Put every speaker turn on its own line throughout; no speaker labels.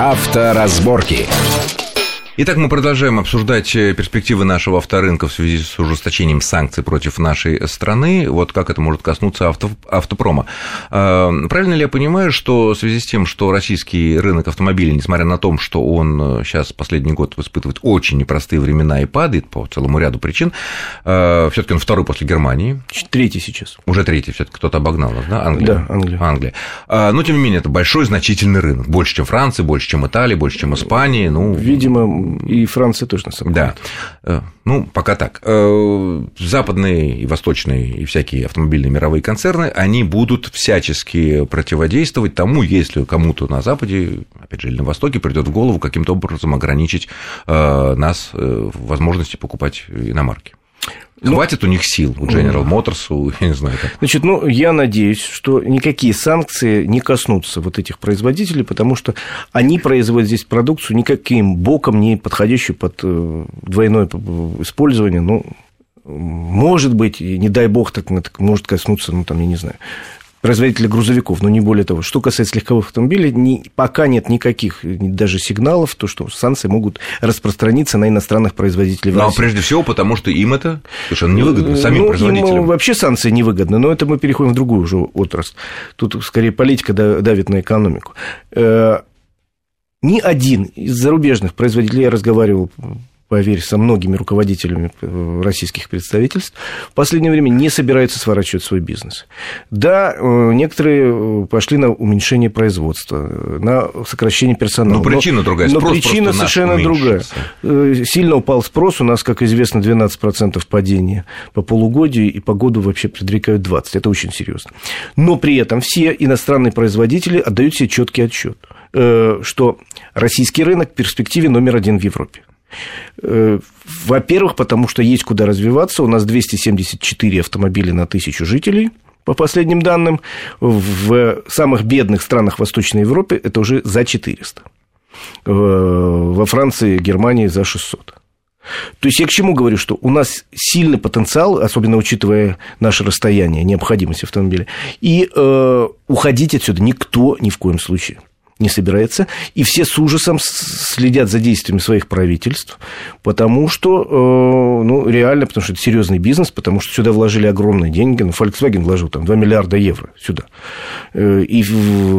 Авторазборки.
Итак, мы продолжаем обсуждать э, перспективы нашего авторынка в связи с ужесточением санкций против нашей страны. Вот как это может коснуться авто, автопрома. А, правильно ли я понимаю, что в связи с тем, что российский рынок автомобилей, несмотря на то, что он сейчас э, последний год испытывает очень непростые времена и падает по целому ряду причин, э, все таки он второй после Германии.
Третий сейчас.
Уже третий, все таки кто-то обогнал нас, да?
Англия. Да, Англия.
Англия. А, но, тем не менее, это большой, значительный рынок. Больше, чем Франция, больше, чем Италия, больше, чем Испания. Ну...
Видимо, и Франция тоже на самом
деле. Да. Э, ну, пока так. Э, западные и восточные и всякие автомобильные мировые концерны, они будут всячески противодействовать тому, если кому-то на Западе, опять же, или на Востоке придет в голову каким-то образом ограничить э, нас в возможности покупать иномарки. Ну, Хватит у них сил, у General Motors, у, я не знаю как.
Значит, ну, я надеюсь, что никакие санкции не коснутся вот этих производителей, потому что они производят здесь продукцию никаким боком не подходящую под э, двойное использование, ну, может быть, не дай бог, так может коснуться, ну, там, я не знаю, производителя грузовиков, но не более того. Что касается легковых автомобилей, ни, пока нет никаких даже сигналов, то, что санкции могут распространиться на иностранных производителей
ну, а прежде всего потому, что им это совершенно невыгодно, самим
ну,
производителям.
Им вообще санкции невыгодны, но это мы переходим в другую уже отрасль. Тут скорее политика давит на экономику. Э, ни один из зарубежных производителей, я разговаривал поверь, со многими руководителями э, российских представительств, в последнее время не собираются сворачивать свой бизнес. Да, э, некоторые э, пошли на уменьшение производства, на сокращение персонала.
Но причина другая.
Но причина совершенно другая. Сильно упал спрос, у нас, как известно, 12% падения по полугодию, и по году вообще предрекают 20%. Это очень серьезно. Но при этом все иностранные производители отдают себе четкий отчет, что российский рынок в перспективе номер один в Европе. Э, во-первых, потому что есть куда развиваться. У нас 274 автомобиля на тысячу жителей, по последним данным. В самых бедных странах Восточной Европы это уже за 400. Э, во Франции, Германии за 600. То есть я к чему говорю, что у нас сильный потенциал, особенно учитывая наше расстояние, необходимость автомобиля, и э, уходить отсюда никто ни в коем случае не собирается, и все с ужасом следят за действиями своих правительств, потому что, э, ну, реально, потому что это серьезный бизнес, потому что сюда вложили огромные деньги, ну, Volkswagen вложил там 2 миллиарда евро сюда, э, и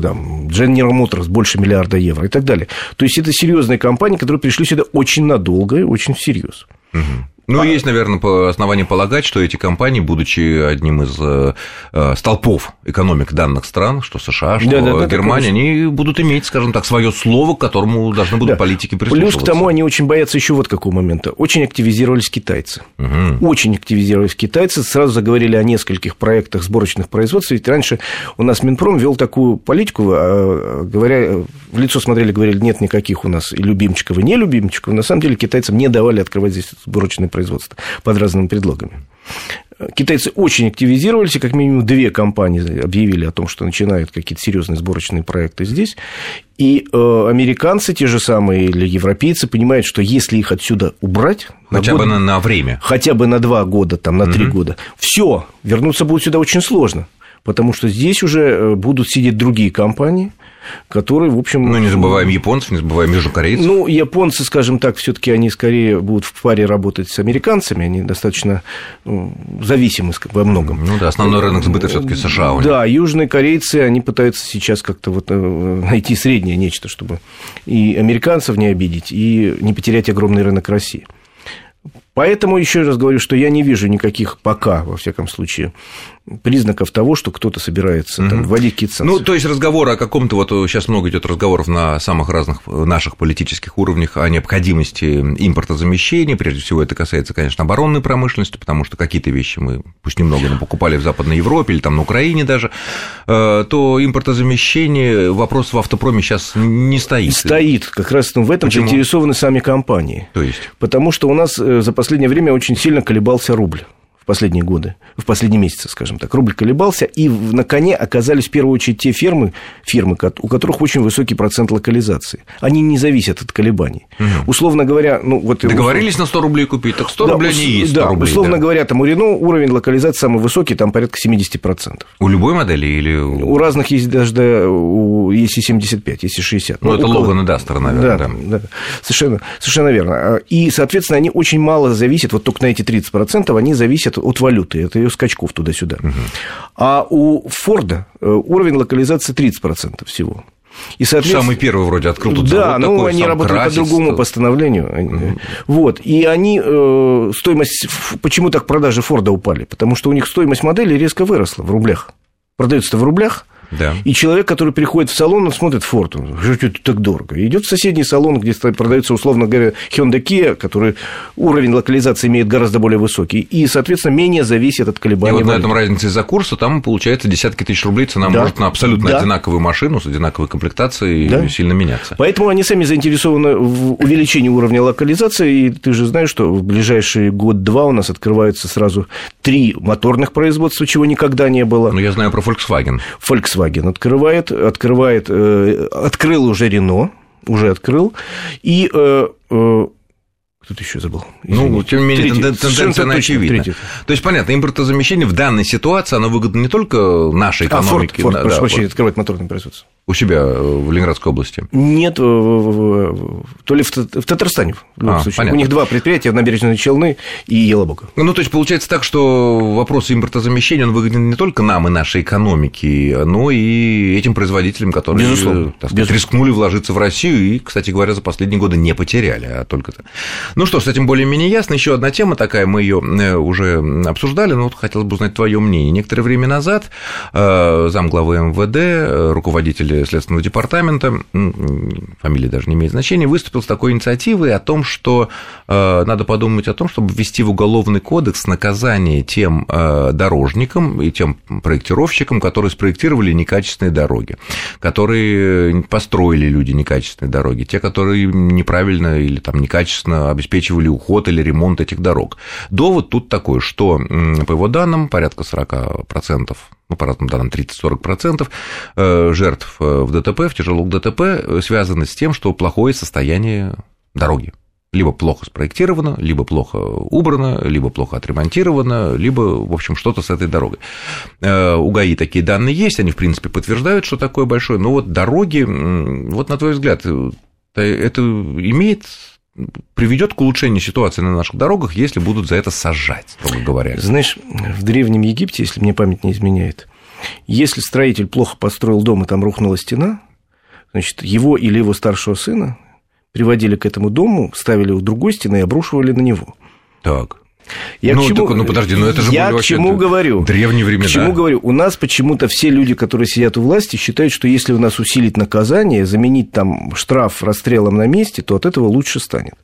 там, General Motors больше миллиарда евро и так далее. То есть это серьезные компании, которые пришли сюда очень надолго и очень всерьез.
Угу. Ну, а... есть, наверное, по основанию полагать, что эти компании, будучи одним из э, э, столпов экономик данных стран, что США, что да, да, да, Германия, они будут иметь, скажем так, свое слово, к которому должны будут да. политики прислушиваться.
Плюс к тому они очень боятся еще вот какого момента. Очень активизировались китайцы. Угу. Очень активизировались китайцы. Сразу заговорили о нескольких проектах сборочных производств. Ведь раньше у нас Минпром вел такую политику, а, говоря, в лицо смотрели, говорили, нет никаких у нас и любимчиков, и не любимчиков. На самом деле китайцам не давали открывать здесь сборочные производства под разными предлогами. Китайцы очень активизировались, и как минимум две компании объявили о том, что начинают какие-то серьезные сборочные проекты здесь. И э, американцы, те же самые, или европейцы, понимают, что если их отсюда убрать...
Хотя на бы на, на время.
Хотя бы на два года, там, на три угу. года. Все, вернуться будет сюда очень сложно. Потому что здесь уже э, будут сидеть другие компании, которые, в общем...
Ну, не забываем японцев, не забываем южнокорейцев.
Ну, японцы, скажем так, все таки они скорее будут в паре работать с американцами, они достаточно ну, зависимы во многом.
Ну да, основной рынок сбыта все таки США.
Да, южные корейцы, они пытаются сейчас как-то вот э, найти среднее нечто, чтобы и американцев не обидеть, и не потерять огромный рынок России. Поэтому еще раз говорю, что я не вижу никаких пока, во всяком случае, признаков того, что кто-то собирается угу. там, вводить какие-то
санкции. Ну, то есть разговор о каком-то, вот сейчас много идет разговоров на самых разных наших политических уровнях о необходимости импортозамещения, прежде всего это касается, конечно, оборонной промышленности, потому что какие-то вещи мы, пусть немного, но покупали в Западной Европе или там на Украине даже, э, то импортозамещение, вопрос в автопроме сейчас не стоит.
Стоит, как раз ну, в этом Почему? заинтересованы сами компании.
То есть?
Потому что у нас э, за последнее время очень сильно колебался рубль в последние годы, в последние месяцы, скажем так. Рубль колебался, и на коне оказались в первую очередь те фермы, фирмы, у которых очень высокий процент локализации. Они не зависят от колебаний. Угу. Условно говоря, ну вот...
Договорились на 100 рублей купить, так 100 да, рублей не есть 100
да,
рублей.
Условно да. говоря, там у Рено уровень локализации самый высокий, там порядка 70%.
У любой модели или...
У разных есть даже, да, есть и 75, есть и 60.
Ну, ну это Логан и Дастер, наверное. Да,
да. да. Совершенно, совершенно верно. И, соответственно, они очень мало зависят, вот только на эти 30% они зависят от валюты, это ее скачков туда-сюда. Угу. А у Форда э, уровень локализации 30% всего.
И, соответственно... Самый первый вроде открыл тут
Да, ну такой, они работали красится, по другому постановлению. Угу. Вот. И они э, стоимость... Почему так продажи Форда упали? Потому что у них стоимость модели резко выросла в рублях. Продается-то в рублях,
да.
И человек, который приходит в салон, он смотрит Форд, он говорит, это так дорого. идет в соседний салон, где продается, условно говоря, Hyundai Kia, который уровень локализации имеет гораздо более высокий, и, соответственно, менее зависит от колебаний.
И вот на этом разница из-за курса, там получается десятки тысяч рублей цена да. может на абсолютно да. одинаковую машину с одинаковой комплектацией да. сильно меняться.
Поэтому они сами заинтересованы в увеличении уровня локализации, и ты же знаешь, что в ближайший год-два у нас открываются сразу три моторных производства, чего никогда не было.
Ну, я знаю про Volkswagen.
Volkswagen Volkswagen открывает, открывает, э, открыл уже Рено, уже открыл, и э, э, кто-то еще забыл.
Извините. Ну, тем не менее, третий, тенденция она очевидна. Третий. То есть, понятно, импортозамещение в данной ситуации, оно выгодно не только нашей экономике. А,
Форд, Форд, да, прошу прощения, открывает моторное производство.
У себя э, в Ленинградской области?
Нет, то ли в, Татарстане. В а, У них два предприятия, набережные Челны и Елабуга.
Ну, то есть, получается так, что вопрос импортозамещения, он выгоден не только нам и нашей экономике, но и этим производителям, которые Безусловно. Так сказать, Безусловно. рискнули вложиться в Россию и, кстати говоря, за последние годы не потеряли, а только... Ну что, с этим более-менее ясно. Еще одна тема такая, мы ее э, уже обсуждали, но вот хотелось бы узнать твое мнение. Некоторое время назад э, замглавы МВД, руководитель руководитель Следственного департамента, фамилия даже не имеет значения, выступил с такой инициативой о том, что э, надо подумать о том, чтобы ввести в Уголовный кодекс наказание тем э, дорожникам и тем проектировщикам, которые спроектировали некачественные дороги, которые построили люди некачественные дороги, те, которые неправильно или там некачественно обеспечивали уход или ремонт этих дорог. Довод тут такой, что, по его данным, порядка 40% ну, по разным данным, 30-40% э, жертв э, в ДТП, в тяжелых ДТП, э, связаны с тем, что плохое состояние дороги. Либо плохо спроектировано, либо плохо убрано, либо плохо отремонтировано, либо, в общем, что-то с этой дорогой. У ГАИ такие данные есть, они, в принципе, подтверждают, что такое большое, но вот дороги, вот на твой взгляд, это имеет приведет к улучшению ситуации на наших дорогах, если будут за это сажать, строго говоря.
Знаешь, в Древнем Египте, если мне память не изменяет, если строитель плохо построил дом, и там рухнула стена, значит, его или его старшего сына приводили к этому дому, ставили у другой стены и обрушивали на него.
Так.
Я ну, к чему...
только, ну подожди, ну это же
я к чему говорю?
Древние времена.
К чему говорю? У нас почему-то все люди, которые сидят у власти, считают, что если у нас усилить наказание, заменить там штраф расстрелом на месте, то от этого лучше станет.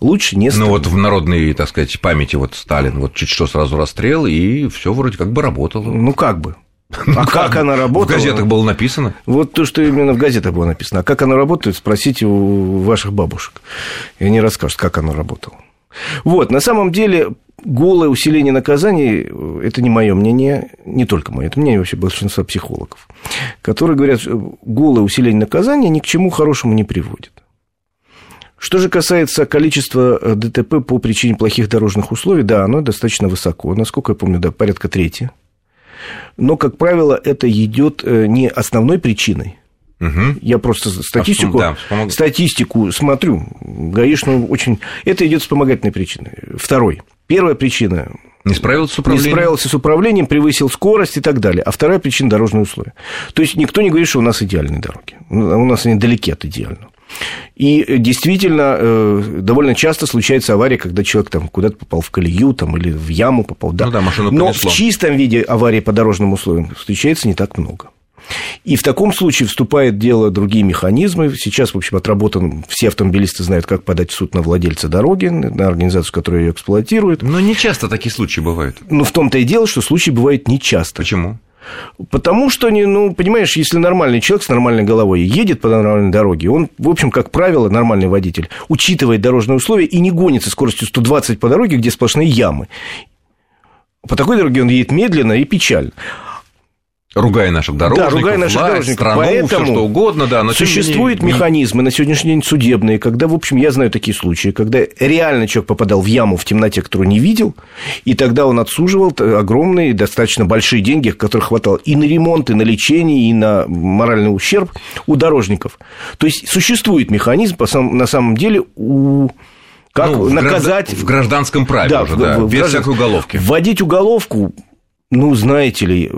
Лучше не станет.
Ну вот в народной, так сказать, памяти вот Сталин, вот чуть что сразу расстрел, и все вроде как бы работало.
Ну как бы. А как она работала?
В газетах было написано.
Вот то, что именно в газетах было написано. А как она работает, спросите у ваших бабушек. И они расскажут, как она работала. Вот, на самом деле, голое усиление наказаний – это не мое мнение, не только мое, это мнение вообще большинства психологов, которые говорят, что голое усиление наказания ни к чему хорошему не приводит. Что же касается количества э, ДТП по причине плохих дорожных условий, да, оно достаточно высоко, насколько я помню, да, порядка трети. Но, как правило, это идет э, не основной причиной, Угу. Я просто статистику, а, да, статистику смотрю. Гаишную очень... Это идет вспомогательной причиной. Второй. Первая причина
не справился с управлением.
Не справился с управлением, превысил скорость и так далее. А вторая причина – дорожные условия. То есть, никто не говорит, что у нас идеальные дороги. У нас они далеки от идеального. И действительно, э, довольно часто случается авария, когда человек там куда-то попал в колею там, или в яму попал. Да.
Ну да, машину
Но в чистом виде аварии по дорожным условиям встречается не так много. И в таком случае вступает в дело другие механизмы. Сейчас, в общем, отработан, все автомобилисты знают, как подать в суд на владельца дороги, на организацию, которая ее эксплуатирует.
Но не часто такие случаи бывают.
Ну, в том-то и дело, что случаи бывают не часто.
Почему?
Потому что, ну, понимаешь, если нормальный человек с нормальной головой едет по нормальной дороге, он, в общем, как правило, нормальный водитель, учитывает дорожные условия и не гонится скоростью 120 по дороге, где сплошные ямы. По такой дороге он едет медленно и печально.
Ругая наших дорожников,
да, ругая наших
власть,
дорожников.
страну,
Поэтому
все что угодно, да. Но
существуют
менее...
механизмы на сегодняшний день судебные, когда, в общем, я знаю такие случаи, когда реально человек попадал в яму в темноте, которую не видел, и тогда он отсуживал огромные, достаточно большие деньги, которых хватало и на ремонт, и на лечение, и на моральный ущерб у дорожников. То есть существует механизм, на самом деле, у
как ну, наказать... В гражданском праве да, уже, да, в, без граждан... всякой уголовки.
Вводить уголовку, ну, знаете ли,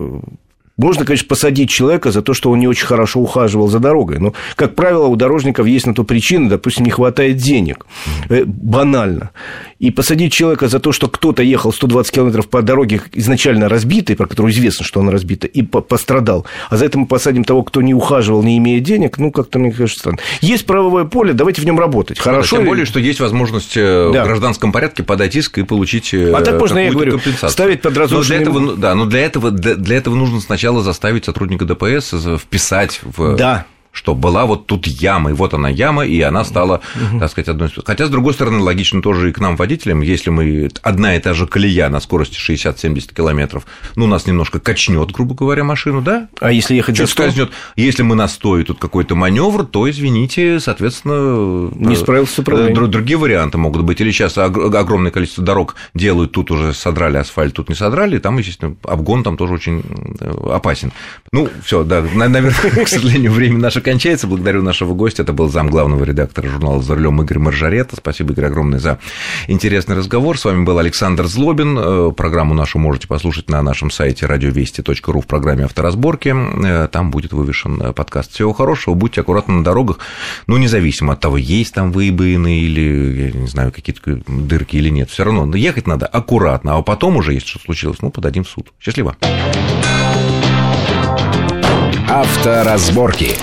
можно, конечно, посадить человека за то, что он не очень хорошо ухаживал за дорогой. Но, как правило, у дорожников есть на то причины, допустим, не хватает денег. Э, банально. И посадить человека за то, что кто-то ехал 120 километров по дороге изначально разбитой, про которую известно, что она разбита, и пострадал, а за это мы посадим того, кто не ухаживал, не имея денег, ну, как-то, мне кажется, странно. Есть правовое поле, давайте в нем работать. Хорошо.
Тем более, что есть возможность э, да. в гражданском порядке подать иск и получить
А так можно, я говорю, ставить под разрушенным...
Но для этого, да, но для этого, для этого нужно сначала сначала заставить сотрудника ДПС вписать в
да
что была вот тут яма, и вот она яма, и она стала, угу. так сказать, одной из... Хотя, с другой стороны, логично тоже и к нам, водителям, если мы одна и та же колея на скорости 60-70 километров, ну, нас немножко качнет, грубо говоря, машину, да?
А если ехать
Чуть скользнет. Если мы на стоит тут какой-то маневр, то, извините, соответственно...
Не справился с управлением.
Другие варианты могут быть. Или сейчас огромное количество дорог делают, тут уже содрали асфальт, тут не содрали, и там, естественно, обгон там тоже очень э, опасен. Ну, все, да, наверное, к сожалению, время наше кончается. Благодарю нашего гостя. Это был зам главного редактора журнала «За рулем» Игорь Маржарета. Спасибо, Игорь, огромное за интересный разговор. С вами был Александр Злобин. Э, программу нашу можете послушать на нашем сайте радиовести.ру в программе «Авторазборки». Э, там будет вывешен э, подкаст. Всего хорошего. Будьте аккуратны на дорогах. Ну, независимо от того, есть там выбоины или, я не знаю, какие-то дырки или нет. Все равно ехать надо аккуратно. А потом уже, если что случилось, ну, подадим в суд. Счастливо.
Авторазборки.